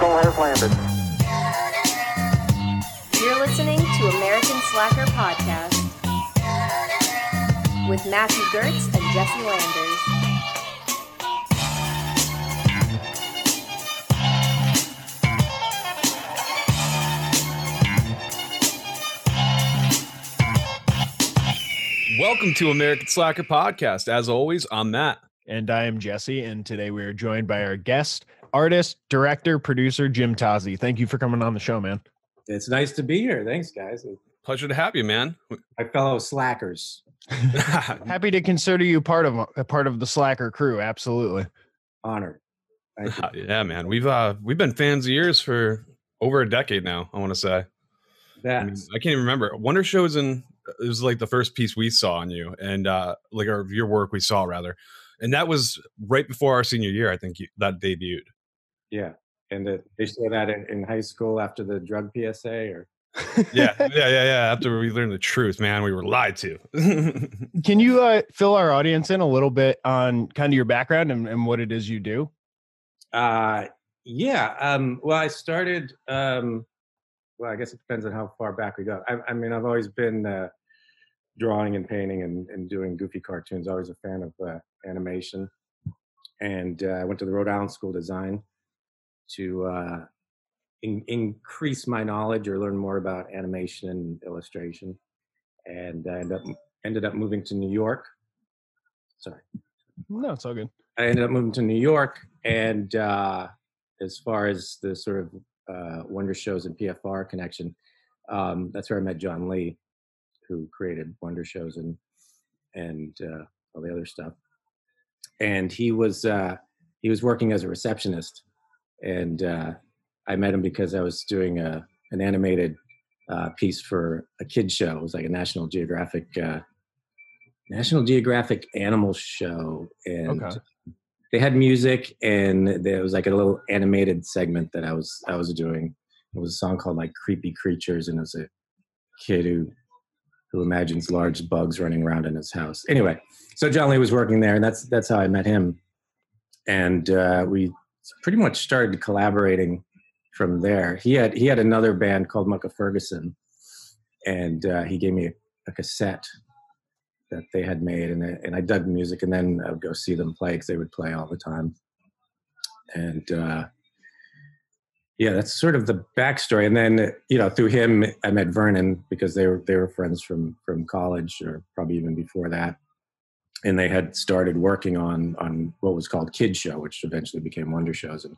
Eagle has landed. You're listening to American Slacker Podcast with Matthew Gertz and Jesse Landers. Welcome to American Slacker Podcast. As always, I'm Matt. And I am Jesse. And today we are joined by our guest, artist, director, producer, Jim Tozzi. Thank you for coming on the show, man. It's nice to be here. Thanks, guys. Pleasure to have you, man. My fellow slackers. Happy to consider you part of a part of the Slacker crew. Absolutely. Honored. Thank you. yeah, man. We've uh we've been fans of yours for over a decade now. I want to say. I, mean, I can't even remember. Wonder Show is in it was like the first piece we saw on you, and uh like our your work we saw rather, and that was right before our senior year. I think you, that debuted. Yeah. And uh, they say that in, in high school after the drug PSA or Yeah, yeah, yeah, yeah. After we learned the truth, man, we were lied to. Can you uh, fill our audience in a little bit on kind of your background and, and what it is you do? uh yeah. Um well I started um well I guess it depends on how far back we go. I, I mean I've always been uh drawing and painting and, and doing goofy cartoons, always a fan of uh, animation. And uh, I went to the Rhode Island School of Design to uh, in, increase my knowledge or learn more about animation and illustration. And I ended up, ended up moving to New York. Sorry. No, it's all good. I ended up moving to New York. And uh, as far as the sort of uh, Wonder Showzen and PFR connection, um, that's where I met John Lee, who created Wonder Showzen and and uh, all the other stuff. And he was uh, he was working as a receptionist, and uh, I met him because I was doing a an animated uh, piece for a kid show. It was like a National Geographic uh, National Geographic animal show, and Okay. they had music, and there was like a little animated segment that I was I was doing. It was a song called like "Creepy Creatures," and it was a kid who who imagines large bugs running around in his house. Anyway, so John Lee was working there, and that's that's how I met him, and uh, we pretty much started collaborating from there. He had he had another band called Mucka Ferguson, and uh, he gave me a, cassette that they had made, and I, and I dug the music, and then I would go see them play because they would play all the time, and. Uh, yeah, that's sort of the backstory. And then, you know, through him, I met Vernon because they were they were friends from from college, or probably even before that. And they had started working on on what was called Kid Show, which eventually became Wonder Showzen. And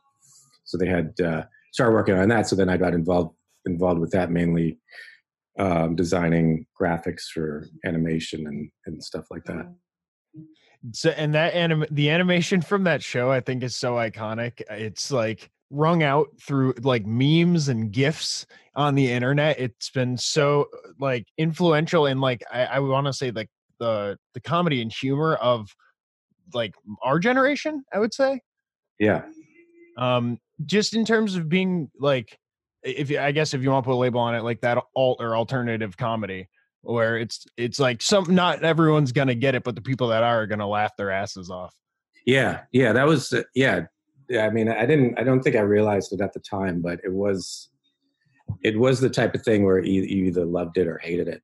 so they had uh, started working on that. So then I got involved involved with that mainly, um, designing graphics for animation and and stuff like that. So, and that anim- the animation from that show, I think, is so iconic. It's like rung out through like memes and gifs on the internet. It's been so like influential in like I, I want to say like the the comedy and humor of like our generation. I would say. Yeah, um just in terms of being like if you- i guess if you want to put a label on it like that alt or alternative comedy where it's it's like some not everyone's gonna get it but the people that are are gonna laugh their asses off yeah, yeah. That was uh, yeah. Yeah, I mean, I didn't. I don't think I realized it at the time, but it was. It was the type of thing where you, you either loved it or hated it,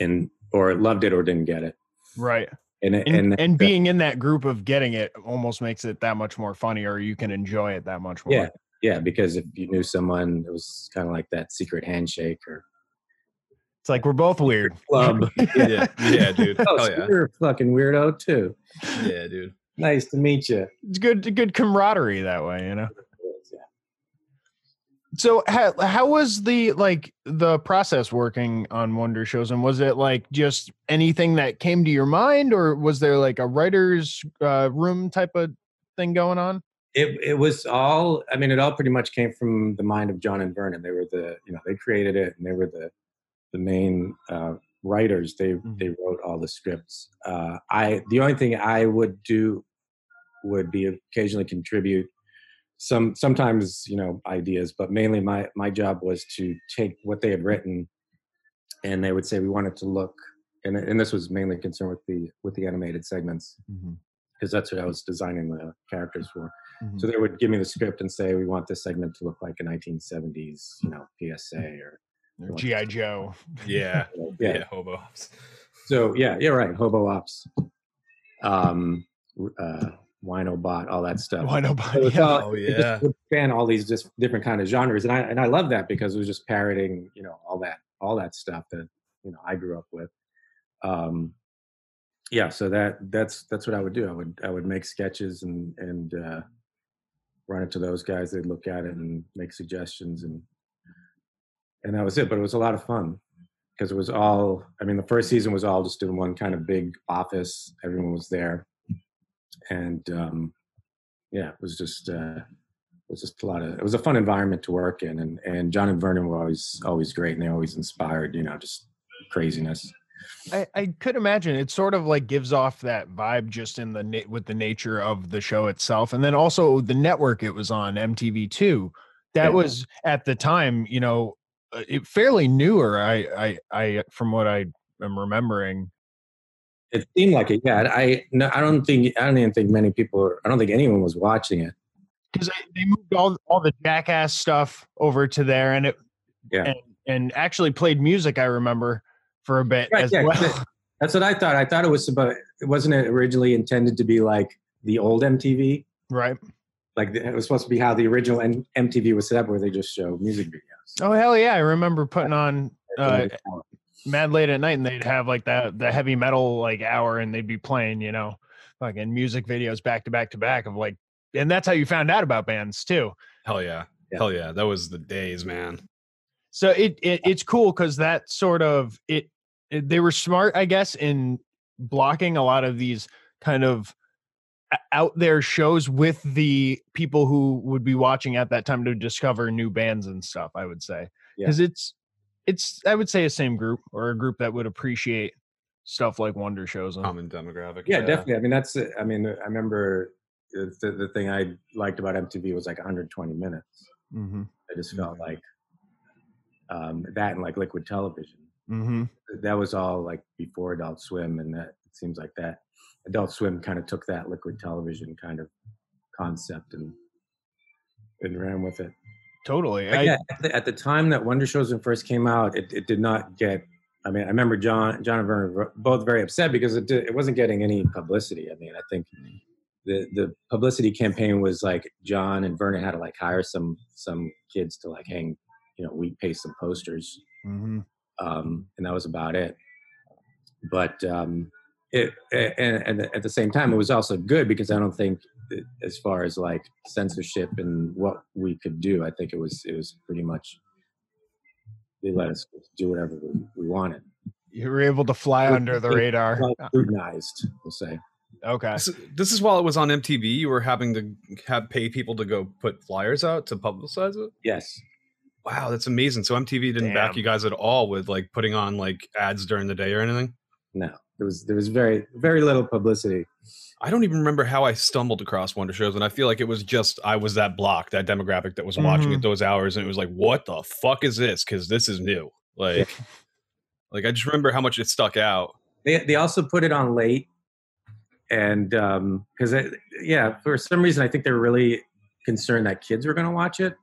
and or loved it or didn't get it, right and and, and, and, being in that group of getting it almost makes it that much more funny or you can enjoy it that much more yeah, yeah. Because if you knew someone, it was kind of like that secret handshake or it's like we're both weird club. yeah, yeah, dude. oh, Hell so yeah, you're a fucking weirdo too. yeah, dude. Nice to meet you. it's good good camaraderie that way you know Yeah. So how how was the like the process working on Wonder Showzen and was it like just anything that came to your mind or was there like a writer's uh, room type of thing going on? It it was all. I mean, it all pretty much came from the mind of John and Vernon. They were the you know they created it and they were the the main uh, writers. They Mhm. they wrote all the scripts. Uh, I the only thing I would do would be occasionally contribute some sometimes you know ideas, but mainly my my job was to take what they had written, and they would say we want it to look. And, and this was mainly concerned with the with the animated segments because that's what I was designing the characters for. Mhm. So they would give me the script and say, "We want this segment to look like a 1970s, you know, PSA or Or GI Joe. Yeah. yeah." Yeah. Hobo. ops. So yeah, yeah, right. Hobo ops, um, uh, Wino bot, all that stuff. Why So nobody? it's all- Oh, it just yeah. would span all these just different kind of genres, and I and I love that because it was just parroting, you know, all that all that stuff that you know I grew up with. Um, yeah, so that that's that's what I would do. I would I would make sketches and and uh, run it to those guys. They'd look at it and make suggestions, and and that was it. But it was a lot of fun because it was all. I mean, the first season was all just in one kind of big office. Everyone was there, and um, yeah, it was just uh, it was just a lot of. It was a fun environment to work in, and and John and Vernon were always always great, and they always inspired. You know, just craziness. I, I could imagine it sort of like gives off that vibe just in the with the nature of the show itself, and then also the network it was on MTV two. That Yeah. was at the time, you know, uh, it fairly newer. I I I from what I am remembering. It seemed like it. Yeah, I no, I don't think I don't even think many people. I don't think anyone was watching it. because they moved all all the jackass stuff over to there and it Yeah. and, and actually played music i remember for a bit Right, as yeah, well That's what I thought. I thought it was about. It wasn't it originally intended to be like the old MTV. right Like the- it was supposed to be how the original M- MTV was set up, where they just show music videos. oh hell yeah i remember putting on uh, mad late at night and they'd have like the the heavy metal like hour and they'd be playing you know fucking music videos back to back to back of like and that's how you found out about bands too Hell yeah. Yeah. Hell yeah. That was the days, man. so it, it it's cool because that sort of it, it they were smart i guess in blocking a lot of these kind of out there shows with the people who would be watching at that time to discover new bands and stuff i would say Yeah. because it's it's i would say a same group or a group that would appreciate stuff like wonder showzen and Common demographic. Yeah, definitely. I mean, that's. it. I mean, I remember the, the, the thing I liked about MTV was like 120 minutes. mm-hmm, I just felt like um, that and like Liquid Television. mm-hmm. That was all like before Adult Swim, and that it seems like that Adult Swim kind of took that Liquid Television kind of concept and and ran with it. Totally But I, yeah, at the, at the time that Wonder Showzen first came out, it, it did not get. I mean, I remember John, John and Vernon were both very upset because it did, it wasn't getting any publicity. I mean, I think the the publicity campaign was like John and Vernon had to like hire some some kids to like hang, you know, wheat paste some posters, Mhm. um, and that was about it. But um, it and, and at the same time, it was also good because I don't think, as far as like censorship and what we could do, I think it was it was pretty much they let us do whatever we, we wanted. you were able to fly under the radar Well, uh, scrutinized, we'll say. okay This, this is while it was on MTV. You were having to have pay people to go put flyers out to publicize it. Yes. Wow, that's amazing. So MTV didn't back you guys at all with like putting on like ads during the day or anything. No. There was there was very very little publicity. I don't even remember how I stumbled across Wonder Showzen, and I feel like it was just I was that block, that demographic that was watching Mhm. at those hours, and it was like, what the fuck is this? Because this is new. Like, like I just remember how much it stuck out. They they also put it on late, and because it yeah for some reason I think they're really concerned that kids were going to watch it.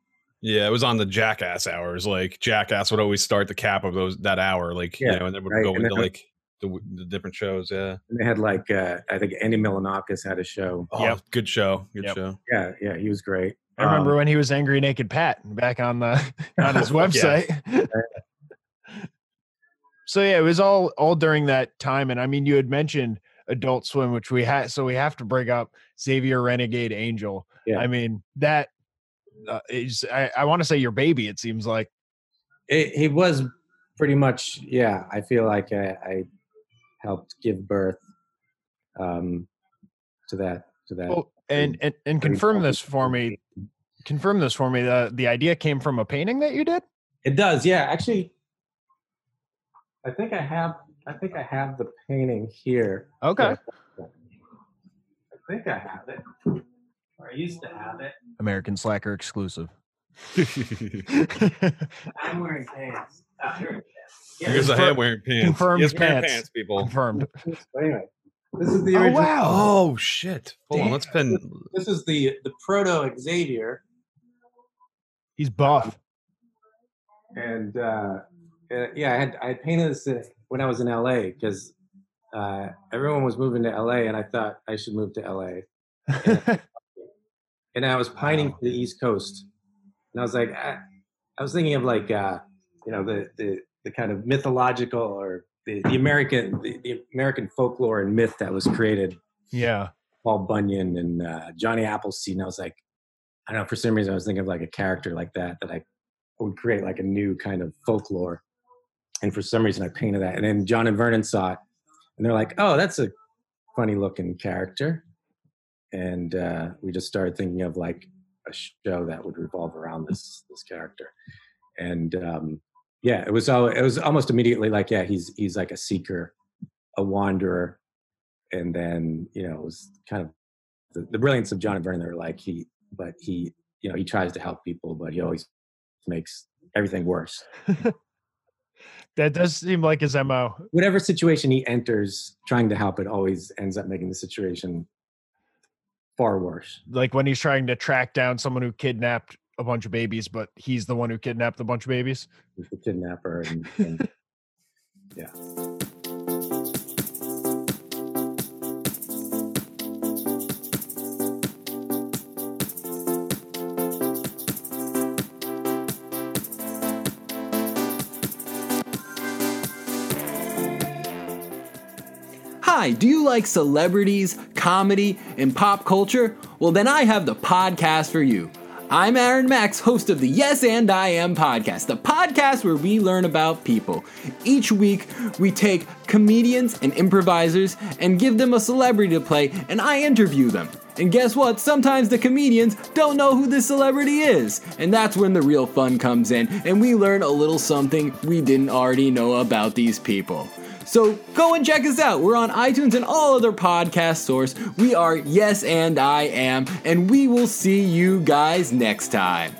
Yeah, it was on the Jackass hours. Like Jackass would always start the cap of those that hour, like Yeah, you know, and then would right, go and into like the, the different shows. Yeah. And they had like uh, I think Andy Milonakis had a show. Oh, Yep. good show. Good Yep. show. Yeah, yeah, he was great. I remember Um, when he was angry naked Pat back on the on his yeah. website. so yeah, it was all all during that time, and I mean, you had mentioned Adult Swim, which we had, so we have to bring up Xavier Renegade Angel. Yeah. I mean that uh, is I, I want to say your baby. It seems like it, he was pretty much yeah. I feel like I, I helped give birth um, to that to that. oh, and and and confirm this for me. Confirm this for me. The the idea came from a painting that you did. It does, yeah. Actually, I think I have. I think I have the painting here. Okay. I think I have it. Or I used to have it. American Slacker exclusive. I'm wearing pants. Is. Yeah, because I confirm- am wearing pants. confirmed Yes, pants. pants, people. Confirmed. Anyway, This is the Oh wow! Oh shit! Hold on, let's pin. This is the the proto Xavier, He's buff. and uh, uh, yeah, I had I had painted this uh, when I was in LA because uh, everyone was moving to LA, and I thought I should move to LA. and I was pining Wow. for the East Coast, and I was like, I, I was thinking of like, uh, you know, the the the kind of mythological or the, the American the, the American folklore and myth that was created. yeah. Paul Bunyan and uh, Johnny Appleseed, and I was like, I don't know, for some reason I was thinking of like a character like that that I would create like a new kind of folklore, and for some reason I painted that, and then John and Vernon saw it, and they're like, oh, that's a funny looking character and uh, we just started thinking of like a show that would revolve around this this character and um, yeah it was all it was almost immediately like yeah he's he's like a seeker a wanderer and then you know it was kind of the, the brilliance of john and vernon like he but he you know he tries to help people but he always makes everything worse That does seem like his mo. whatever situation he enters trying to help it always ends up making the situation far worse Like when he's trying to track down someone who kidnapped a bunch of babies, but he's the one who kidnapped a bunch of babies. with the kidnapper and, and Hi, do you like celebrities, comedy, and pop culture? Well, then I have the podcast for you. I'm Aaron Max, host of the Yes and I Am podcast, the podcast where we learn about people. Each week, we take comedians and improvisers and give them a celebrity to play, and I interview them. And guess what? Sometimes the comedians don't know who this celebrity is. And that's when the real fun comes in, and we learn a little something we didn't already know about these people. So go and check us out. We're on iTunes and all other podcast source. We are Yes and I Am, and we will see you guys next time.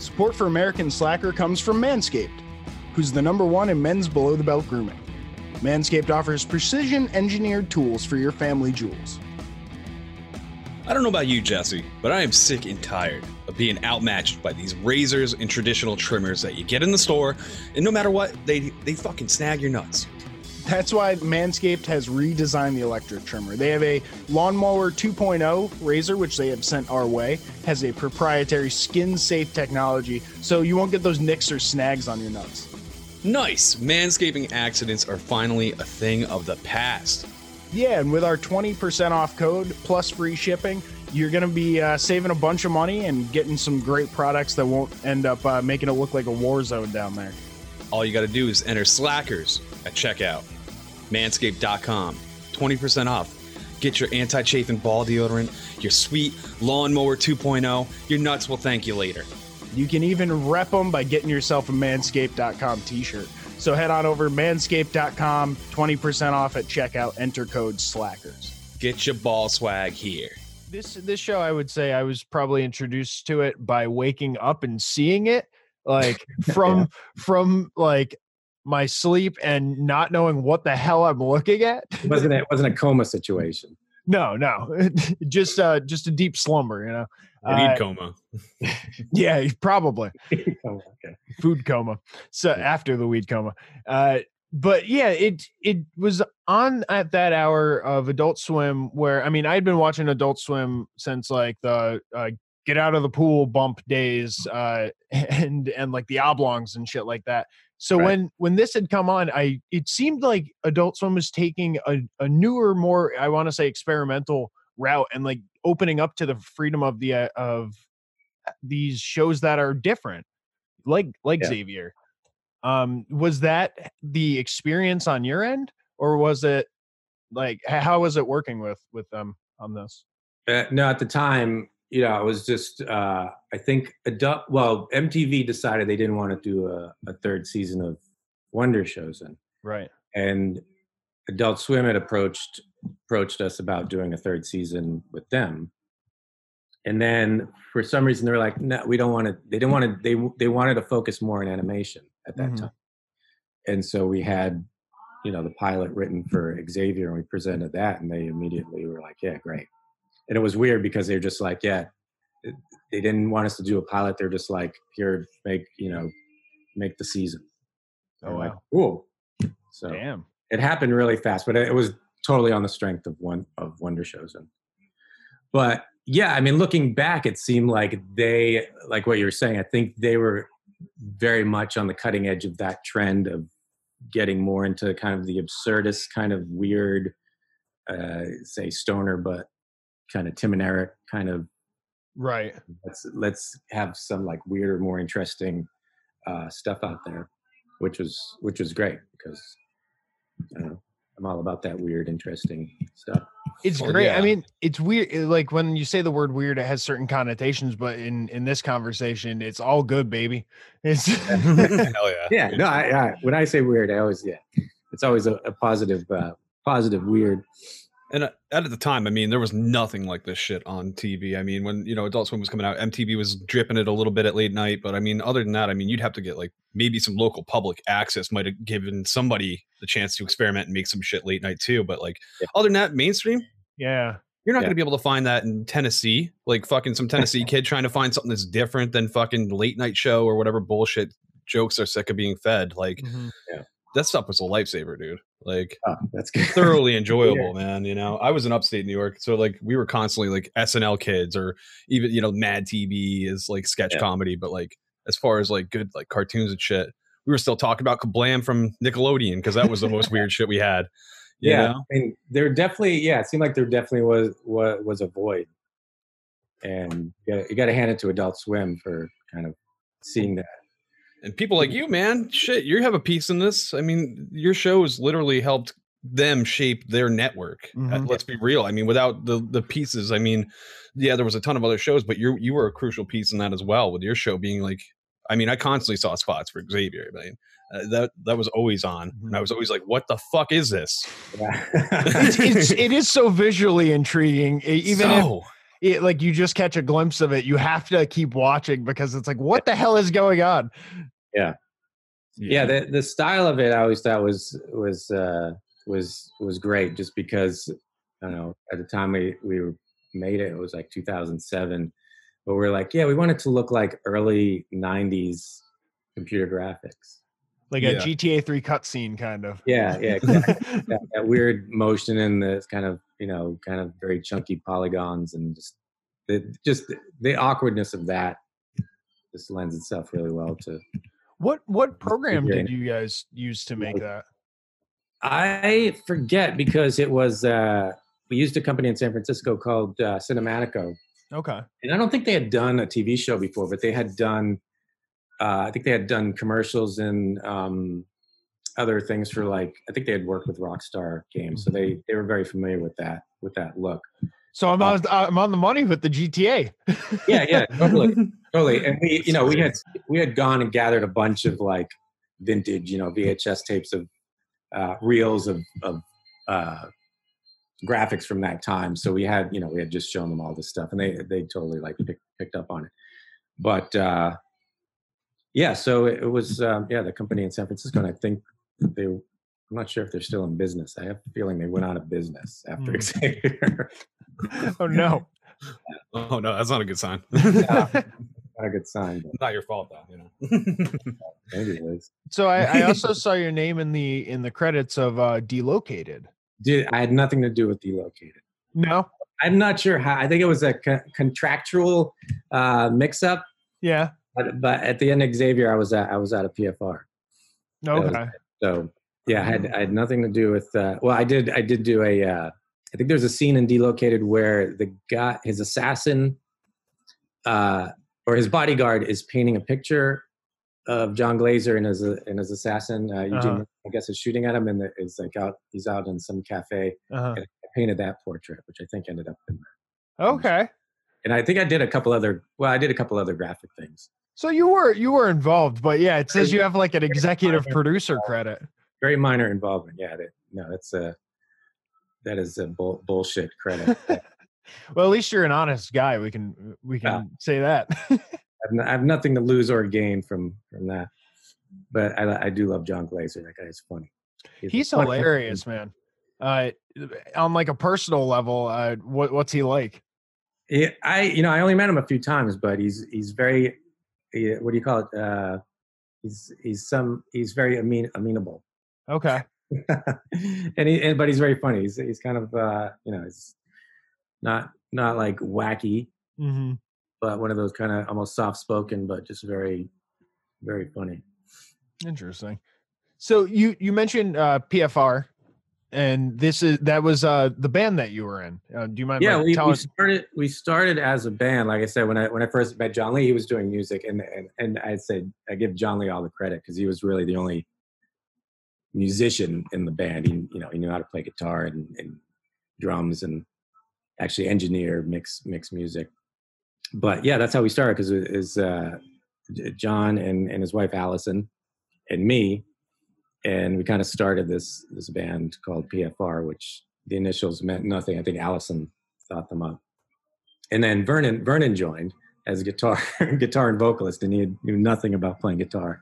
Support for American Slacker comes from Manscaped, who's the number one in men's below the belt grooming. Manscaped offers precision engineered tools for your family jewels. I don't know about you, Jesse, but I am sick and tired of being outmatched by these razors and traditional trimmers that you get in the store, and no matter what, they they fucking snag your nuts. That's why Manscaped has redesigned the electric trimmer. They have a Lawnmower 2.0 razor, which they have sent our way, has a proprietary skin safe technology, so you won't get those nicks or snags on your nuts. Nice! Manscaping accidents are finally a thing of the past. Yeah, and with our 20% off code plus free shipping, you're going to be uh, saving a bunch of money and getting some great products that won't end up uh, making it look like a war zone down there. All you gotta do is enter Slackers at checkout. Manscaped.com. 20% off. Get your anti chafing ball deodorant, your sweet lawnmower 2.0. Your nuts will thank you later. You can even rep them by getting yourself a manscaped.com t shirt. So head on over to manscaped.com, 20% off at checkout, enter code SLACKERS. Get your ball swag here. This this show, I would say, I was probably introduced to it by waking up and seeing it, like from from like my sleep and not knowing what the hell I'm looking at. wasn't it wasn't a coma situation No, no, just uh, just a deep slumber, you know. I need Uh, coma. yeah, probably Oh, okay food coma. So after the weed coma, uh, but yeah, it it was on at that hour of Adult Swim where I mean I had been watching Adult Swim since like the uh, get out of the pool bump days uh, and and like the oblongs and shit like that. So Right. when when this had come on, I it seemed like Adult Swim was taking a, a newer, more I want to say experimental route and like opening up to the freedom of the uh, of these shows that are different, like like Yeah. Xavier. Um, was that the experience on your end, or was it like how was it working with with them on this? Uh, no, at the time, you know, it was just uh, I think adult. Well, MTV decided they didn't want to do a, a third season of Wonder Showzen, and Right. and Adult Swim had approached approached us about doing a third season with them, and then for some reason they were like, no, we don't want to. They didn't want to. They they wanted to focus more on animation at that Mhm. time, and so we had, you know, the pilot written for Xavier, and we presented that, and they immediately were like, yeah, great. And it was weird because they were just like, yeah, they didn't want us to do a pilot. They're just like, here, make you know, make the season. Oh, wow. cool. So Damn. it happened really fast, but it was totally on the strength of one of Wonder Showzen. And but yeah, I mean, looking back, it seemed like they like what you were saying. I think they were very much on the cutting edge of that trend of getting more into kind of the absurdist, kind of weird, uh, say stoner, but kind of Tim and Eric kind of Right. let's let's have some like weirder, more interesting uh, stuff out there, which was which was great because don't know, I'm all about that weird, interesting stuff. It's Well, great. I mean, it's weird. Like when you say the word weird, it has certain connotations, but in in this conversation, it's all good, baby. It's Hell yeah. Yeah, no, I, I when I say weird, I always yeah, it's always a, a positive, uh, positive weird. And uh, at the time, I mean, there was nothing like this shit on TV. I mean, when you know Adult Swim was coming out, MTV was dripping it a little bit at late night. But I mean, other than that, I mean, you'd have to get like maybe some local public access might have given somebody the chance to experiment and make some shit late night too. But like, Yeah. other than that, mainstream, yeah. you're not Yeah. going to be able to find that in Tennessee. Like fucking some Tennessee kid trying to find something that's different than fucking late night show or whatever bullshit jokes are sick of being fed. Like Mhm. that stuff was a lifesaver, dude. Like Oh, that's good. thoroughly enjoyable, man. You know, I was in upstate New York, so like we were constantly like SNL kids or even you know Mad TV is like sketch Yeah. comedy, but like as far as like good like cartoons and shit, we were still talking about Kablam from Nickelodeon because that was the most weird shit we had. you yeah, know? I mean, there definitely yeah, it seemed like there definitely was was, was a void, and you got to hand it to Adult Swim for kind of seeing that. And people like you, man, shit, you have a piece in this. I mean, your show has literally helped them shape their network. Uh, Mhm. let's be real. I mean, without the the pieces, I mean, yeah, there was a ton of other shows, but you you were a crucial piece in that as well. With your show being like, I mean, I constantly saw spots for Xavier. I mean, uh, that that was always on, and I was always like, "What the fuck is this?" It's, it's it is so visually intriguing. Even if it, like you just catch a glimpse of it, you have to keep watching because it's like, what the hell is going on? Yeah, Yeah, the the style of it I always thought was was uh, was was great, just because I don't know at the time we we made it, it was like 2007, but we are like, yeah, we want it to look like early 90s computer graphics. Like Yeah. a GTA 3 cutscene, kind of. Yeah, yeah, exactly. that, that weird motion and the kind of you know kind of very chunky polygons and just the just the awkwardness of that just lends itself really well to What what program did you guys use to make that? I forget because it was uh, we used a company in San Francisco called uh, Cinematico, Okay. and I don't think they had done a TV show before, but they had done. Uh, I think they had done commercials and um, other things for like. I think they had worked with Rockstar Games, so they they were very familiar with that with that look. So I'm on I'm on the money with the GTA. Yeah, yeah, totally, totally. And we, you know, we had we had gone and gathered a bunch of like vintage, you know, VHS tapes of uh, reels of of uh, graphics from that time. So we had, you know, we had just shown them all this stuff, and they they totally like picked picked up on it. But uh, yeah, so it, it was um, yeah the company in San Francisco, and I think they. I'm not sure if they're still in business. I have a feeling they went out of business after Hmm. Xavier. oh no. oh no, that's not a good sign. Not a good sign, but not your fault, though. You know. maybe it is. So I, I also saw your name in the in the credits of uh Delocated. Dude, I had nothing to do with delocated. No. I'm not sure how. I think it was a co- contractual uh, mix-up, Yeah. but, but at the end of Xavier, I was at I was out of PFR. was- Okay. So yeah, I had I had nothing to do with. Uh, well, I did I did do a. Uh, I think there's a scene in Delocated where the guy, his assassin, uh, or his bodyguard, is painting a picture of Jon Glaser and his and his assassin uh, Eugene. Uh-huh. I guess is shooting at him, and it's like out. He's out in some cafe. Uh-huh. I painted that portrait, which I think ended up in there. Okay. And I think I did a couple other. Well, I did a couple other graphic things. So you were you were involved, but yeah, it says you have like an executive producer credit. Very minor involvement. Yeah, that, no, that's a that is a bull, bullshit credit. well, at least you're an honest guy. We can we can say that. I have nothing to lose or gain from from that. But I, I do love Jon Glaser. That guy is funny. He's funny- hilarious, man. Uh, on like a personal level, uh, what what's he like? Yeah, I you know I only met him a few times, but he's he's very he, what do you call it? Uh, he's he's some he's very amen, amenable, Okay. and he and, but he's very funny. He's he's kind of uh, you know he's not not like wacky, hmm but one of those kind of almost soft spoken, but just very very funny. Interesting. So you you mentioned uh, PFR, and this is that was uh, the band that you were in. Uh, do you mind? yeah we, we started we started as a band like i said when i when i first met john lee he was doing music and and, and i said i give john lee all the credit because he was really the only musician in the band he you know he knew how to play guitar and, and drums and actually engineer mix mix music but yeah that's how we started because it is uh john and and his wife allison and me and we kind of started this this band called pfr which the initials meant nothing i think allison thought them up. And then Vernon Vernon joined as a guitar guitar and vocalist, and he had, knew nothing about playing guitar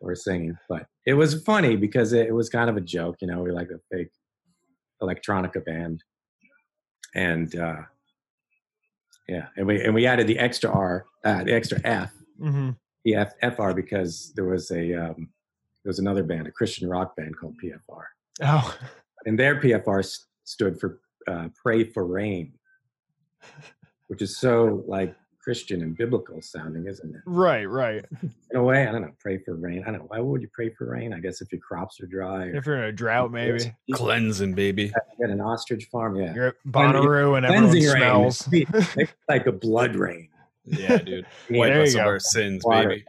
or singing. But it was funny because it, it was kind of a joke, you know. We like a fake electronica band, and uh, yeah, and we and we added the extra R, uh, the extra F, hmm the F, FR because there was a um, there was another band, a Christian rock band called PFR, Oh, and their PFR s- stood for uh, Pray for Rain, which is so like Christian and biblical sounding, isn't it? right, right. In a way, I don't know. Pray for rain. I don't know. Why would you pray for rain? I guess if your crops are dry. Or If you're in a drought, maybe Cleansing, baby. got an ostrich farm. Yeah, you're at Bonnaroo and everyone cleansing rain. smells. It'd be- it's like a blood rain. Yeah, dude. Wipe there us you of go. our sins, Water. baby.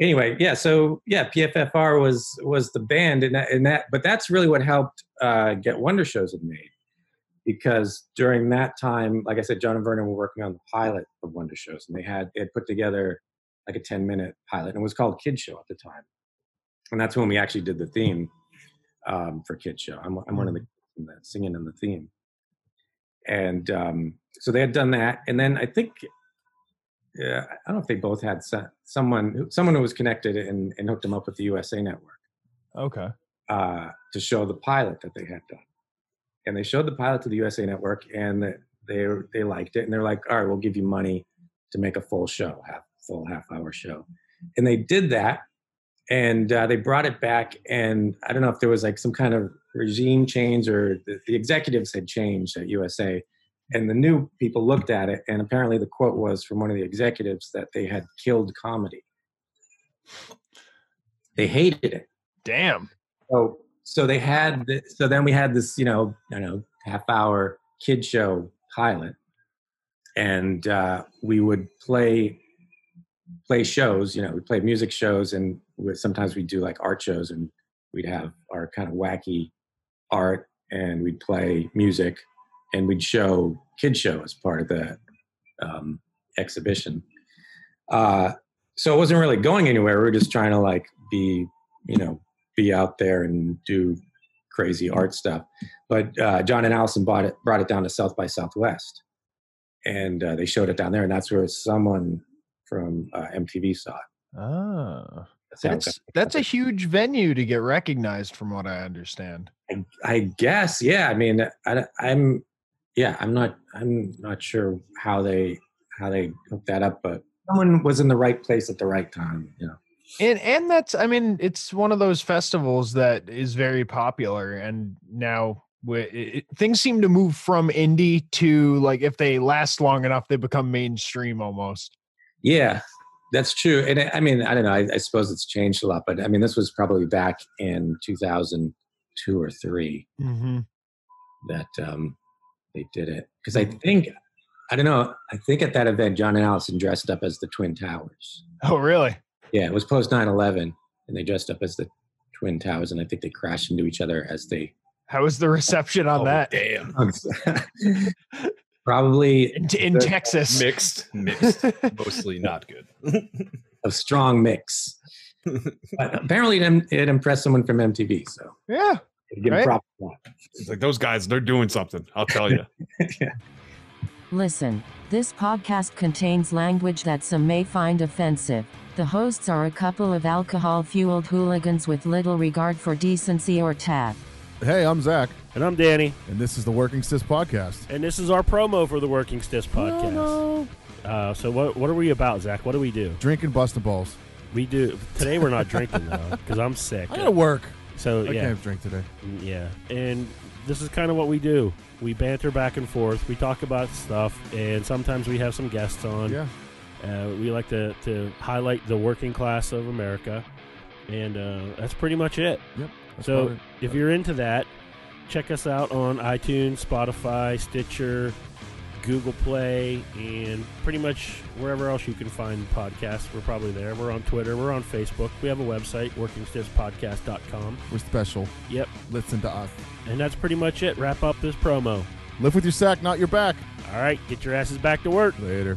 anyway, yeah. So yeah, PFFR was was the band, and that, and that but that's really what helped uh, get Wonder Showzen had made, because during that time, like I said, John and Vernon were working on the pilot of Wonder Showzen, and they had they had put together like a ten minute pilot, and it was called Kid Show at the time, and that's when we actually did the theme um, for Kid Show. I'm I'm one of the the- singing in the theme, and um, so they had done that, and then I think yeah, I don't know if they both had someone someone who was connected and, and hooked them up with the USA Network Okay. uh, to show the pilot that they had done. And they showed the pilot to the USA Network, and they they liked it, and they're like, "All right, we'll give you money to make a full show, half full half hour show." And they did that, and uh, they brought it back. And I don't know if there was like some kind of regime change or the, the executives had changed at USA, and the new people looked at it, and apparently the quote was from one of the executives that they had killed comedy. They hated it. Damn. So so they had the, so then we had this you know I know half hour kid show pilot, and uh, we would play play shows. You know, we play music shows, and we, sometimes we'd do like art shows, and we'd have our kind of wacky art, and we'd play music, and we'd show kid show as part of the um, exhibition. Uh, so it wasn't really going anywhere. We were just trying to like be, you know, be out there and do crazy art stuff. But uh, John and Allison bought it, brought it down to South by Southwest, and uh, they showed it down there, and that's where someone from uh, MTV saw it. Ah, That's, how it that's got- that's a huge venue to get recognized, from what I understand. I, I guess, yeah. I mean, I, am yeah, I'm not, I'm not sure how they how they hooked that up, but someone was in the right place at the right time. You know. And and that's I mean it's one of those festivals that is very popular and now it, it- things seem to move from indie to like if they last long enough they become mainstream almost. Yeah, that's true. And I I mean, I don't know. I, I suppose it's changed a lot, but I mean, this was probably back in 2002 or three Mm-hmm. that um, they did it. Because I think, I don't know. I think at that event, John and Allison dressed up as the Twin Towers. Oh really? Yeah, it was post 9/11, and they dressed up as the Twin Towers, and I think they crashed into each other as they. How was the reception on Oh, that Damn. probably in, in the- Texas? Mixed. Mixed. Mostly not good. a strong mix. but apparently, it, it impressed someone from MTV, so yeah. give Right. props for that. It's like those guys, they're doing something. I'll tell you. yeah. Listen, this podcast contains language that some may find offensive. The hosts are a couple of alcohol fueled hooligans with little regard for decency or tact. Hey, I'm Zach, And I'm Danny, and this is the Working Stiff Podcast. and this is our promo for the Working Stiffs podcast. Uh, so what what are we about, Zach? What do we do? Drinking busting balls. We do today. We're not drinking though, because I'm sick. I gotta work. So I yeah, can't drink today. Mm, yeah, and this is kind of what we do. We banter back and forth. We talk about stuff, and sometimes we have some guests on. Yeah. Uh, we like to, to highlight the working class of America, and uh, that's pretty much it. Yep. So it. if you're into that, check us out on iTunes, Spotify, Stitcher, Google Play, and pretty much wherever else you can find podcasts. We're probably there. We're on Twitter. We're on Facebook. We have a website, workingstiffspodcast.com. we're special. Yep. Listen to us. And that's pretty much it. Wrap up this promo. Live with your sack, not your back. All right, get your asses back to work. Later.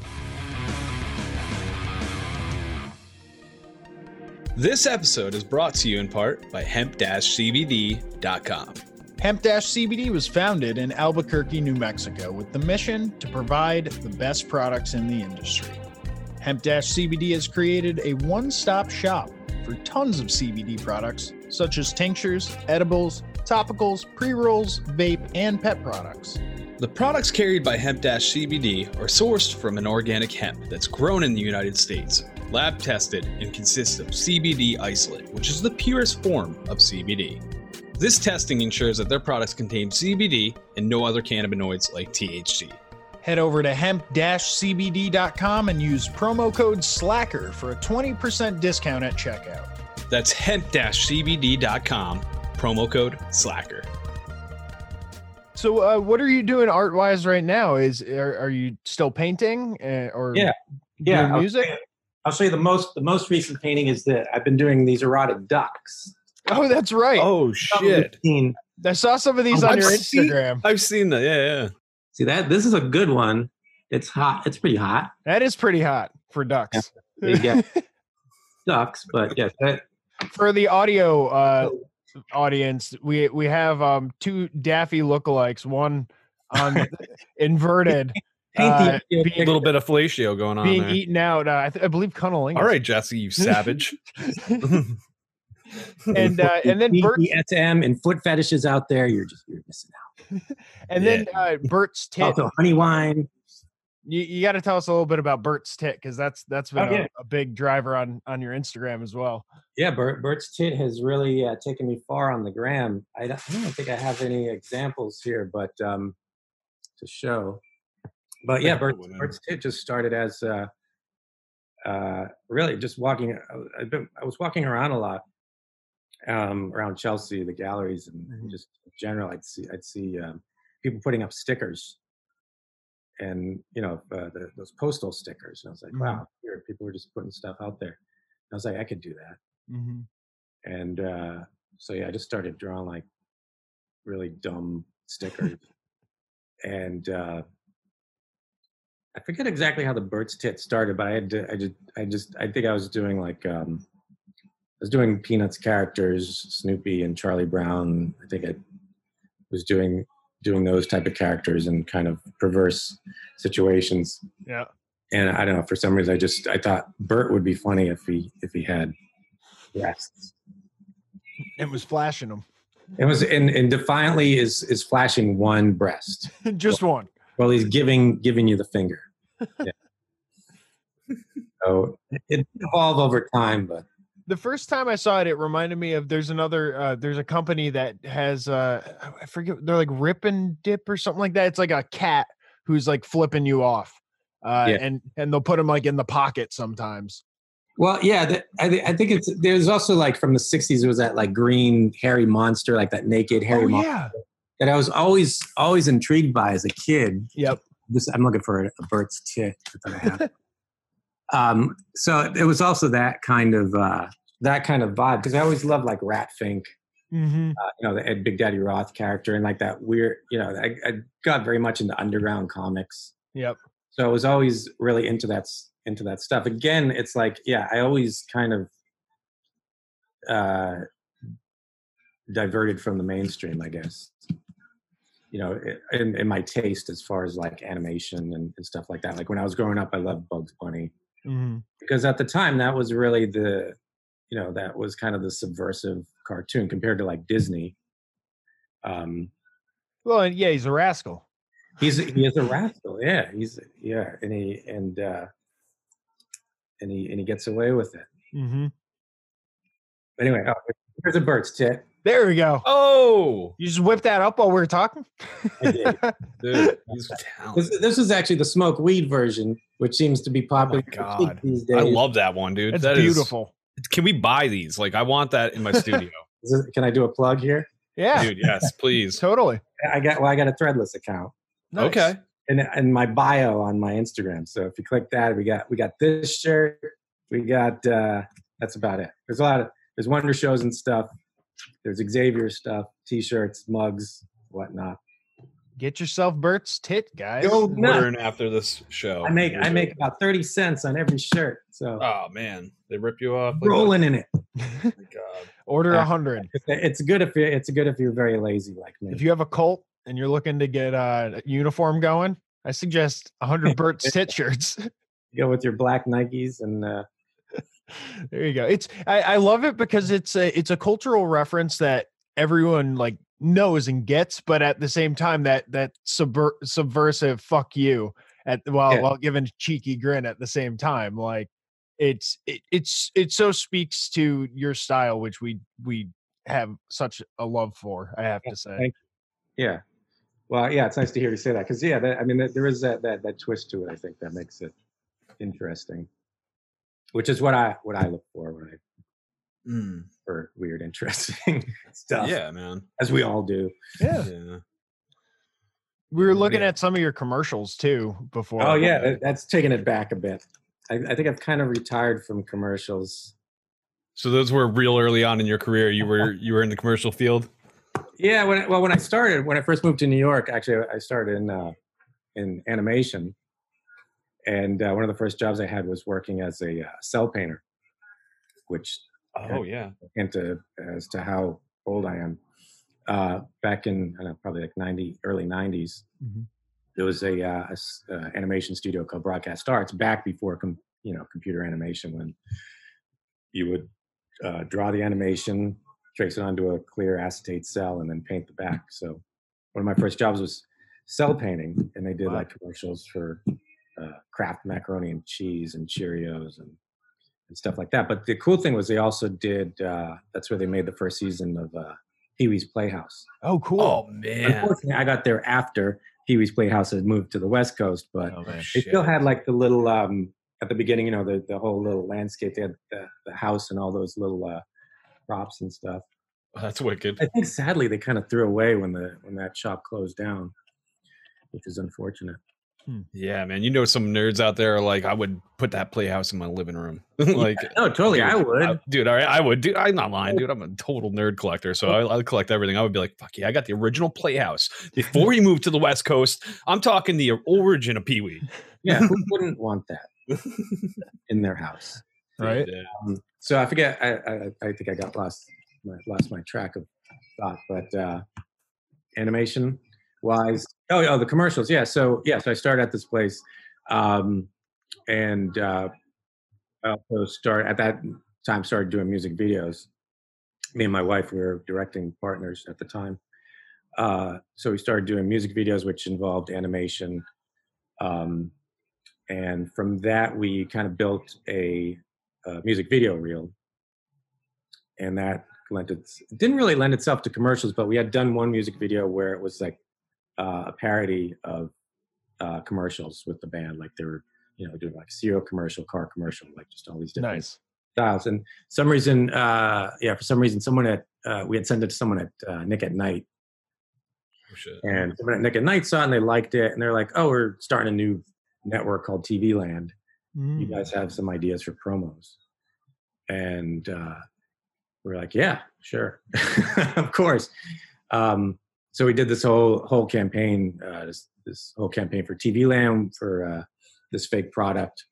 This episode is brought to you in part by hemp-cbd.com. Hemp CBD was founded in Albuquerque, New Mexico, with the mission to provide the best products in the industry. Hemp CBD has created a one stop shop for tons of CBD products, such as tinctures, edibles, topicals, pre rolls, vape, and pet products. The products carried by Hemp-CBD are sourced from an organic hemp that's grown in the United States, lab tested, and consists of CBD isolate, which is the purest form of CBD. This testing ensures that their products contain CBD and no other cannabinoids like THC. Head over to hemp cbd.com and use promo code SLACKER for a 20% discount at checkout. That's hemp-cbd.com, promo code SLACKER. So, uh, what are you doing art wise right now? Is are, are you still painting uh, or Yeah. doing I'll music? Show you- I'll show you the most the most recent painting is that I've been doing these erotic ducks. Oh, that's right. Oh You've I saw some of these Oh, on your I've seen- Instagram. I've seen that, yeah, yeah. See that? This is a good one. It's hot. It's pretty hot. That is pretty hot for ducks. Yeah, get ducks, but yes, that, for the audio uh, audience, we we have um two Daffy lookalikes, one on inverted, paint uh, the A being, little bit of fellatio going on being there. eaten out. Uh, I, th- I believe cunnilingus. All right, Jesse, you savage. and uh, and then Bert BDSM and foot fetishes out there. You're just you're missing out. and then uh, Bert's tit. Also, honey wine. You, you got to tell us a little bit about Bert's tit because that's that's been Oh, a, yeah. a big driver on on your Instagram as well. Yeah, Bert, Bert's tit has really uh, taken me far on the gram. I don't, I don't think I have any examples here, but um, to show. But yeah, Whatever. Bert's tit just started as uh, uh, really just walking. I- I've been, I was walking around a lot um, around Chelsea, the galleries, and, and just in general, I'd see I'd see um, people putting up stickers, and you know uh, the, those postal stickers. And I was like, Mhm. wow, here people are just putting stuff out there. I was like, I could do that Mm-hmm. and uh, so yeah, I just started drawing like really dumb stickers, and uh, I forget exactly how the Bert's tit started, but I had to, I just I just I think I was doing like um, I was doing Peanuts characters, Snoopy and Charlie Brown. I think I was doing doing those type of characters in kind of perverse situations. Yeah. And I don't know, for some reason I just I thought Bert would be funny if he if he had breasts. It was flashing them, It was and, and defiantly is is flashing one breast. just one. Well, he's giving giving you the finger. Yeah. so it evolved over time, but the first time I saw it, it reminded me of there's another uh, there's a company that has uh I forget they're like rip and dip or something like that. It's like a cat who's like flipping you off. Uh, Yeah. and and they'll put them like in the pocket sometimes. well, yeah. The, I, thi- I think it's there's also like from the '60s. it was that like green hairy monster, like that naked hairy oh monster yeah. That I was always always intrigued by as a kid. Yep. This I'm looking for a, a Bert's tit that I have. um, so it was also that kind of uh, that kind of vibe because I always loved like Rat Fink. Mm-hmm. uh, you know, the Ed Big Daddy Roth character and like that weird, you know, I, I got very much into underground comics. Yep. So I was always really into that, into that stuff. Again, it's like, yeah, I always kind of uh, diverted from the mainstream, I guess. You know, in, in my taste as far as like animation and, and stuff like that. Like when I was growing up, I loved Bugs Bunny hmm because at the time that was really the, you know, that was kind of the subversive cartoon compared to like Disney. Um, Well, yeah, he's a rascal. he's he is a rascal, yeah. He's yeah, and he and uh, and he and he gets away with it. hmm Anyway, oh, here's a bird's tit. There we go. Oh, You just whipped that up while we were talking. I did. dude, he's This, talented. this is actually the smoke weed version, which seems to be popular God. these days. I love that one, dude. It's That is- beautiful. can we buy these? Like, I want that in my studio, Is this- can I do a plug here? Yeah, dude. Yes, please. totally. I got well, I got a Threadless account, Nice. Okay. and and my bio on my Instagram. So if you click that, we got we got this shirt, we got uh that's about it. There's a lot of there's Wonder Showzen and stuff. There's Xavier stuff, T-shirts, mugs, whatnot. Get yourself Bert's tit, guys. Go. Ordering after this show. I make I make about thirty cents on every shirt. So Oh man, they rip you off. Like that? rolling in it. Oh God. Order a Yeah. hundred. It's good if you it's good if you're very lazy like me. If you have a cult and you're looking to get uh, a uniform going, I suggest a hundred Bert's tit shirts. go with your black Nikes and uh, there you go. It's I, I love it because it's a it's a cultural reference that everyone like knows and gets, but at the same time that that subver- subversive fuck you at while Yeah. while giving a cheeky grin at the same time. Like it's it, it's it so speaks to your style, which we we have such a love for. I have to say. yeah. Well, yeah, it's nice to hear you say that because yeah, that, I mean, there is that, that that twist to it. I think that makes it interesting, which is what I what I look for when I Mm, for weird, interesting stuff. yeah, man. as we all do. Yeah. Yeah. We were looking Yeah. at some of your commercials too before. Oh yeah, that's taking it back a bit. I, I think I've kind of retired from commercials. So those were real early on in your career. You were you were in the commercial field. Yeah, when I, well, when I started, when I first moved to New York, actually, I started in uh, in animation, and uh, one of the first jobs I had was working as a uh, cell painter, which Oh yeah. into as to how old I am. Uh, back in I don't know, probably like ninety, early '90s, Mhm. there was a, uh, a uh, animation studio called Broadcast Arts. Back before com- you know computer animation, when you would uh, draw the animation, trace it onto a clear acetate cell, and then paint the back. So one of my first jobs was cell painting, and they did Wow. like commercials for uh, Kraft macaroni and cheese and Cheerios and and stuff like that. But the cool thing was they also did. Uh, that's where they made the first season of uh, Pee Wee's Playhouse. Oh, cool. Oh man. Unfortunately, I got there after Pee Wee's Playhouse had moved to the West Coast, but Oh, man. they still had like the little um, at the beginning. You know, the the whole little landscape. They had the, the house and all those little uh, props and stuff. That's wicked. I think sadly they kind of threw away when the when that shop closed down, which is unfortunate. Yeah, man. You know some nerds out there are like, I would put that playhouse in my living room. like No, totally, dude, I would. I- dude, all right, I would. Dude, I'm not lying, dude. I'm a total nerd collector, so I, I collect everything. I would be like, fuck yeah, I got the original Playhouse before he moved to the West Coast. I'm talking the origin of Pee Wee. yeah, who wouldn't want that in their house? Right. Yeah. Um, so I forget. I, I I think I got lost my, lost my track of thought. But uh, animation wise, oh oh the commercials. Yeah. So yeah. So I started at this place, um, and uh, I also started at that time started doing music videos. Me and my wife we were directing partners at the time. Uh, so we started doing music videos, which involved animation. Um, and from that, we kind of built a, uh music video reel. And that lent it didn't really lend itself to commercials, but we had done one music video where it was like uh, a parody of uh, commercials with the band. Like they were, you know, doing like cereal commercial, car commercial, like just all these different Nice. styles. And some reason, uh, yeah, for some reason, someone at uh, we had sent it to someone at uh, Nick at Night, Oh, shit. and someone at Nick at Night saw it and they liked it, and they're like, "Oh, we're starting a new network called TV Land. You Mm. guys have some ideas for promos?" And uh, we're like, "Yeah, sure, of course." Um, so we did this whole whole campaign, uh, this this whole campaign for TV Land for uh, this fake product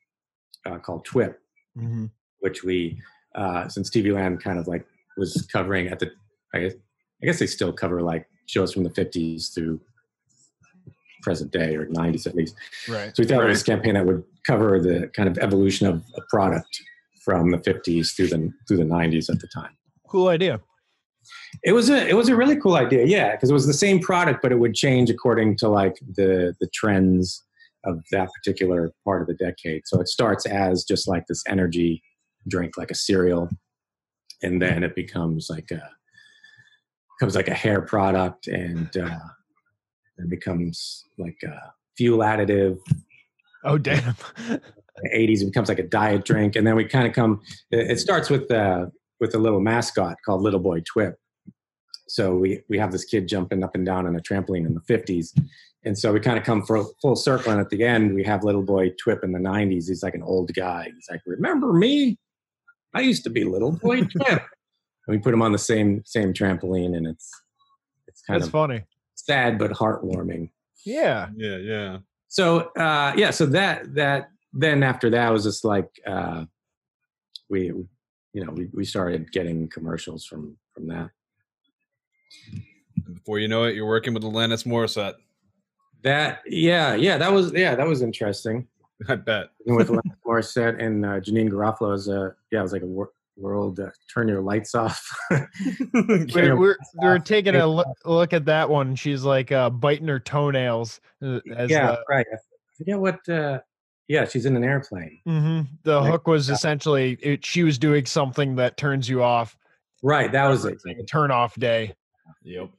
uh, called TWIP, Mhm. which we uh, since TV Land kind of like was covering at the I guess I guess they still cover like shows from the 50s through present day or 90s at least. Right. So we thought it was a campaign that would cover the kind of evolution of a product from the 50s through the through the 90s at the time. Cool idea. It was a it was a really cool idea, yeah, because it was the same product, but it would change according to like the the trends of that particular part of the decade. So it starts as just like this energy drink, like a cereal, and then it becomes like a becomes like a hair product, and uh, it becomes like a fuel additive. Oh damn. The 80s it becomes like a diet drink, and then we kind of come. It it starts with uh, with a little mascot called Little Boy Twip. So we we have this kid jumping up and down on a trampoline in the 50s, and so we kind of come for full circle. And at the end, we have Little Boy Twip in the 90s. He's like an old guy. He's like, "Remember me? I used to be Little Boy Twip." and we put him on the same same trampoline, and it's it's kind That's of funny. sad but heartwarming. Yeah. Yeah, yeah. So uh, yeah, so that that then after that was just like uh, we you know we, we started getting commercials from from that. Before you know it, you're working with Alanis Morissette. That yeah yeah that was yeah that was interesting. I bet. With Alanis Morissette and uh, Janeane Garofalo as a yeah it was like a wor- world uh, turn your lights off. We're, we're, we're taking a look, look at that one. She's like uh, biting her toenails. uh, As yeah the, right. I forget what. Uh, yeah, she's in an airplane. Mhm. the Like- hook was essentially it, she was doing something that turns you off. Right, that was it. Like a turn off day. Yep.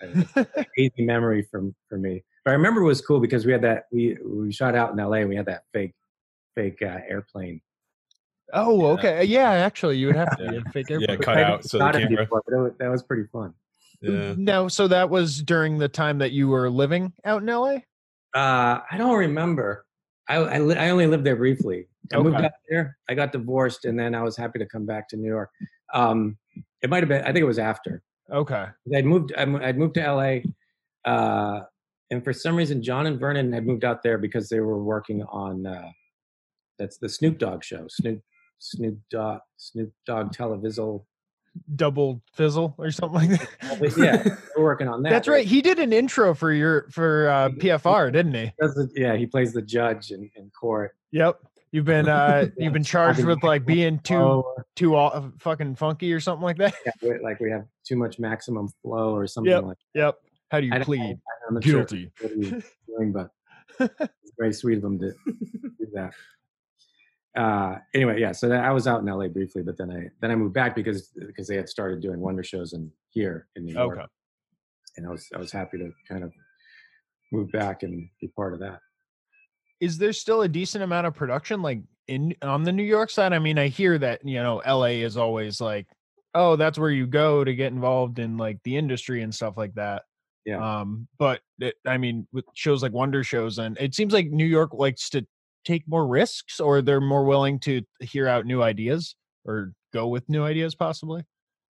easy memory from for me. But I remember it was cool because we had that we we shot out in L.A. and we had that fake fake uh, airplane. Oh, Yeah. okay. Yeah, actually, you would have to Yeah. be a fake Yeah, airplane. cut out so the camera. before, but it was, that was pretty fun. Yeah. No, so that was during the time that you were living out in LA. Uh, I don't remember. I I, li- I only lived there briefly. I moved Okay. out there. I got divorced, and then I was happy to come back to New York. Um, it might have been. I think it was after. Okay. I'd moved. I'd moved to LA, uh, and for some reason, John and Vernon had moved out there because they were working on uh, that's the Snoop Dogg show. Snoop Snoop Dogg Snoop Dogg Television. Double fizzle or something like that. yeah, we're working on that. That's right. He did an intro for your for uh, PFFR, didn't he? Yeah, he plays the judge in, in court. Yep. You've been uh you've been charged with like being too Oh, too all, fucking funky or something like that. yeah, like we have too much maximum flow or something Yep. like. That. Yep. How do you I plead? Not sure Guilty. was doing, but it's very sweet of him to do that. Uh, anyway, yeah. So that, I was out in LA briefly, but then I then I moved back because because they had started doing wonder showzen in here in New York, Okay. and I was I was happy to kind of move back and be part of that. Is there still a decent amount of production like in on the New York side? I mean, I hear that, you know, LA is always like, oh, that's where you go to get involved in like the industry and stuff like that. Yeah. Um, but it, I mean, with shows like Wonder Showzen, and it seems like New York likes to take more risks, or they're more willing to hear out new ideas or go with new ideas, possibly.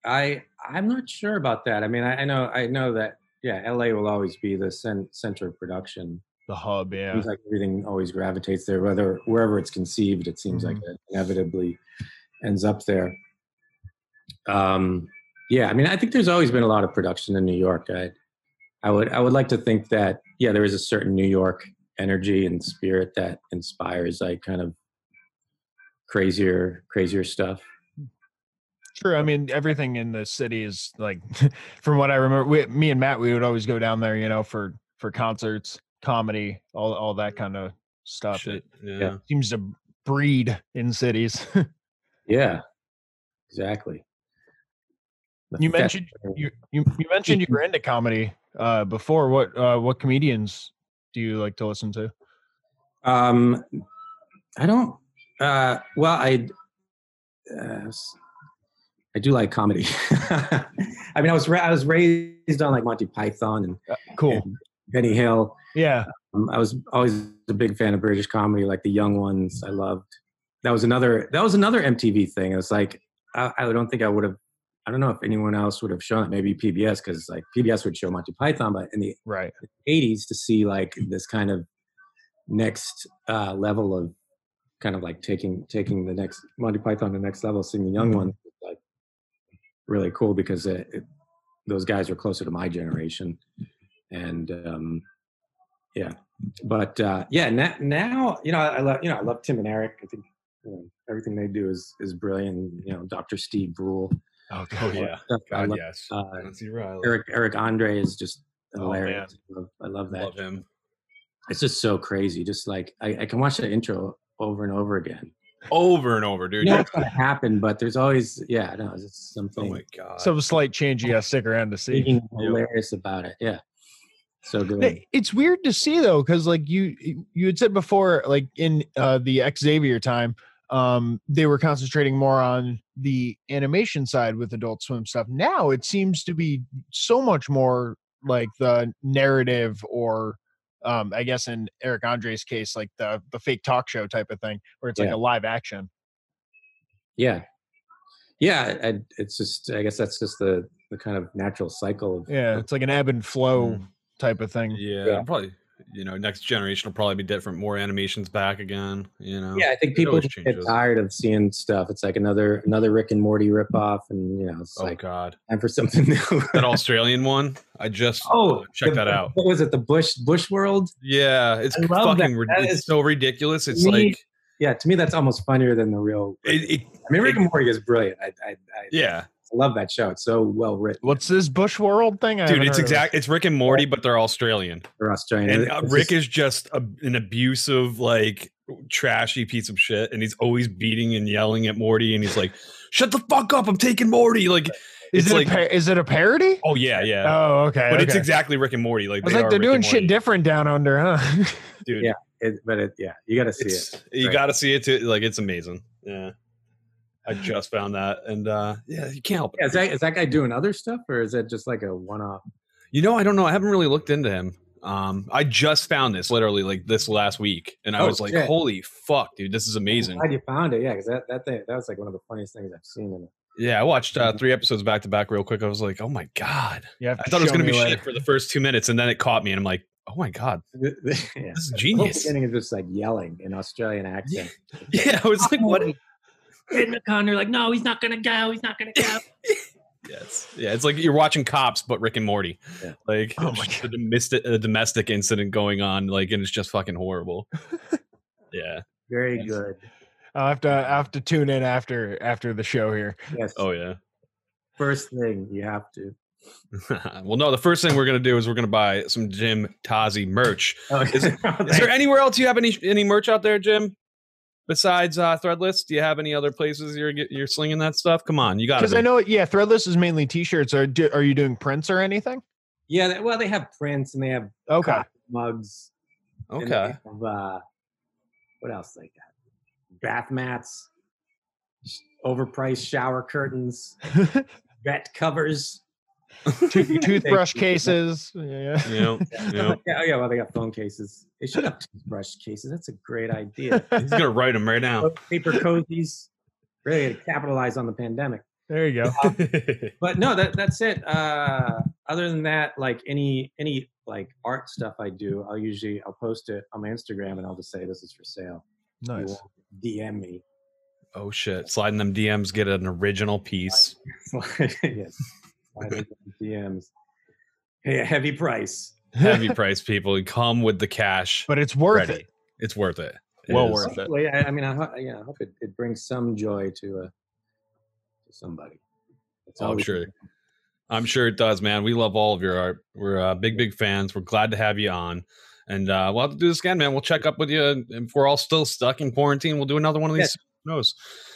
I I'm not sure about that. I mean, I, I know I know that yeah, LA will always be the cen- center of production. The hub, yeah. seems like everything always gravitates there whether wherever it's conceived it seems like it inevitably ends up there um yeah i mean i think there's always been a lot of production in new york i i would i would like to think that yeah there is a certain new york energy and spirit that inspires like kind of crazier crazier stuff True. I mean, everything in the city is like, from what I remember, we, me and Matt, we would always go down there, you know, for for concerts, comedy, all all that kind of stuff. Shit. It Yeah. seems to breed in cities. yeah exactly you mentioned you, you you mentioned you were into comedy uh, before. What uh, what comedians do you like to listen to? Um, I don't. Uh, well, I. Uh, I do like comedy. I mean, I was ra- I was raised on like Monty Python and, Cool. and Benny Hill. Yeah. Um, I was always a big fan of British comedy, like the young ones. I loved. That was another. That was another MTV thing. It was like I, I don't think I would have. I don't know if anyone else would have shown it. Maybe PBS because like PBS would show Monty Python, but in the Right. 80s to see like this kind of next uh, level of kind of like taking taking the next Monty Python to the next level, seeing the young Mhm. ones like really cool because it, it, those guys were closer to my generation, and um, yeah. But uh, yeah, now, now you know I love you know I love Tim and Eric. I think you know, everything they do is is brilliant. You know, Dr. Steve Brule. Oh, Oh yeah. Stuff I God love. yes. uh, Nancy Riley. Eric Eric Andre is just Oh, hilarious. I, love, I love that. Love him. It's just so crazy. Just like I, I can watch that intro over and over again. Over and over, dude. You know what's gonna happen, but there's always yeah, I know it's oh something my god. Some slight change you got to stick around to see. freaking hilarious about it. Yeah, so good. It's weird to see though, because like you you had said before, like in uh, the X Xavier time, um, they were concentrating more on the animation side with Adult Swim stuff. Now it seems to be so much more like the narrative, or um, I guess in Eric Andre's case, like the the fake talk show type of thing, where it's like a live action. Yeah, yeah. I, it's just I guess that's just the the kind of natural cycle of Yeah, it's like an ebb and flow type of thing. yeah, Yeah. probably. You know, next generation will probably be different. More animations back again. You know. Yeah, I think people get tired of seeing stuff. It's like another another Rick and Morty ripoff, and you know, it's Oh like god. time for something new. That Australian one. I just oh, uh, check that out. What was it? The Bush Bush World? Yeah, it's that. fucking. rid- That it's is- so ridiculous. It's me, like Yeah, to me, that's almost funnier than the real. it, it, I mean, Rick it- and Morty is brilliant. I, I, I, yeah, love that show. It's so well written. What's this Bush World thing? I dude. It's heard of it. exact. It's Rick and Morty, but they're Australian. They're Australian. And It's uh, just- Rick is just a, an abusive, like trashy piece of shit, and he's always beating and yelling at Morty, and he's like, "Shut the fuck up! I'm taking Morty." Like, Is it's it like, a par- is it a parody? oh yeah, yeah. Oh, okay. but it's exactly Rick and Morty. Like, I was they like, are they're Rick doing shit different down under, huh? dude. Yeah. it, but it, yeah, you got to see it's, it. you Right. got to see it too. Like, it's amazing. Yeah, I just found that, and uh yeah, you can't help it. Yeah, is that is that guy doing other stuff, or is it just like a one-off? You know, I don't know. I haven't really looked into him. Um, I just found this literally like this last week, and I Oh, was like, shit. "Holy fuck, dude! This is amazing." Glad you found it. Yeah, because that that thing that was like one of the funniest things I've seen. In Yeah, I watched uh, three episodes back to back real quick. I was like, "Oh my god!" Yeah, I thought it was gonna be later. shit for the first two minutes, and then it caught me, and I'm like, "Oh my god, yeah. this is The whole beginning is just like yelling in Australian accent. Yeah, I was like, "What?" Get in the car, and they're like, "No, he's not gonna go. He's not gonna go." Yeah, it's, yeah, it's like you're watching Cops, but Rick and Morty. Yeah. Like, Oh my just a domestic, a domestic incident going on, like, and it's just fucking horrible. yeah. Very Yes. good. I'll have to I'll have to tune in after after the show here. Yes. Oh yeah. First thing you have to. well, no. The first thing we're gonna do is we're gonna buy some Jim Tazi merch. Oh, Is, is there anywhere else you have any any merch out there, Jim? Besides uh, Threadless, do you have any other places you're you're slinging that stuff? Come on, you got Because I know, yeah, Threadless is mainly T-shirts. Are do, are you doing prints or anything? yeah. They, well, they have prints and they have Okay. mugs. Okay. have, uh, what else they got? Bath mats, overpriced shower curtains, vet covers. Tooth- Toothbrush cases. Yeah. Yeah. yeah. Yeah, oh yeah, well, they got phone cases. They should have toothbrush cases. That's a great idea. He's gonna write them right now. Paper cozies. Really to capitalize on the pandemic. There you go. But no, that that's it. Uh, other than that, like any any like art stuff I do, I'll usually I'll post it on my Instagram and I'll just say this is for sale. You Nice. want DM me. oh shit! Sliding them DMs, get an original piece. yes. Slide DMs. Pay a heavy price. Heavy price, people. Come with the cash. But it's worth ready. it. It's worth it. It Well is. worth it. Hopefully, I, I mean, I, ho- yeah, I hope it, it brings some joy to uh, to somebody. That's Oh, I'm sure. can- I'm sure it does, man. We love all of your art. We're uh, big, big fans. We're glad to have you on. And uh, we'll have to do this again, man. We'll check up with you. And if we're all still stuck in quarantine, we'll do another one of these. Who knows?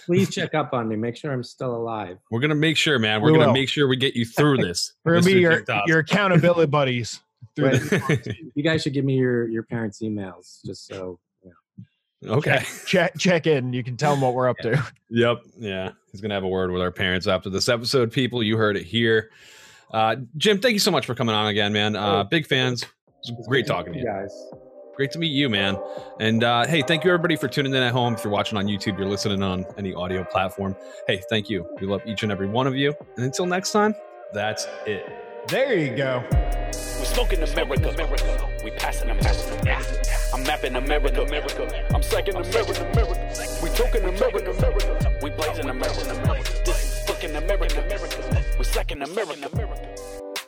Please check up on me. Make sure I'm still alive. We're going to make sure, man. We're We going to will. make sure we get you through this. We're gonna be your your accountability buddies. Through Wait, you guys should give me your your parents' emails just so. You know. okay. check check in. You can tell them what we're up to. Yep. Yeah. He's going to have a word with our parents after this episode, people. You heard it here. Uh, Jim, thank you so much for coming on again, man. Uh, big fans. It was great talking to you. guys. Great to meet you, man. And uh, hey, thank you everybody for tuning in at home. If you're watching on YouTube, you're listening on any audio platform. Hey, thank you. We love each and every one of you. And until next time, that's it. There you go. We smoking America. America. We passing America. I'm mapping America. America. I'm second America. America. We talking America. America. We blazing America. This is fucking America. America. We second America.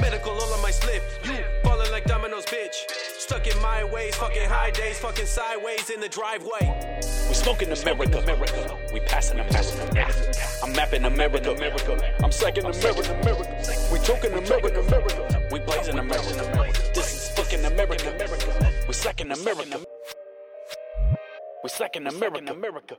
Medical all on my slip. You falling like dominoes, bitch. Stuck in my ways, fucking high days, fucking sideways in the driveway. We smoking America, America. We passing America. I'm mapping America, America. I'm second America, America. We talking America, America. We blazing America. This is fucking America, America. We second America. We second America, America.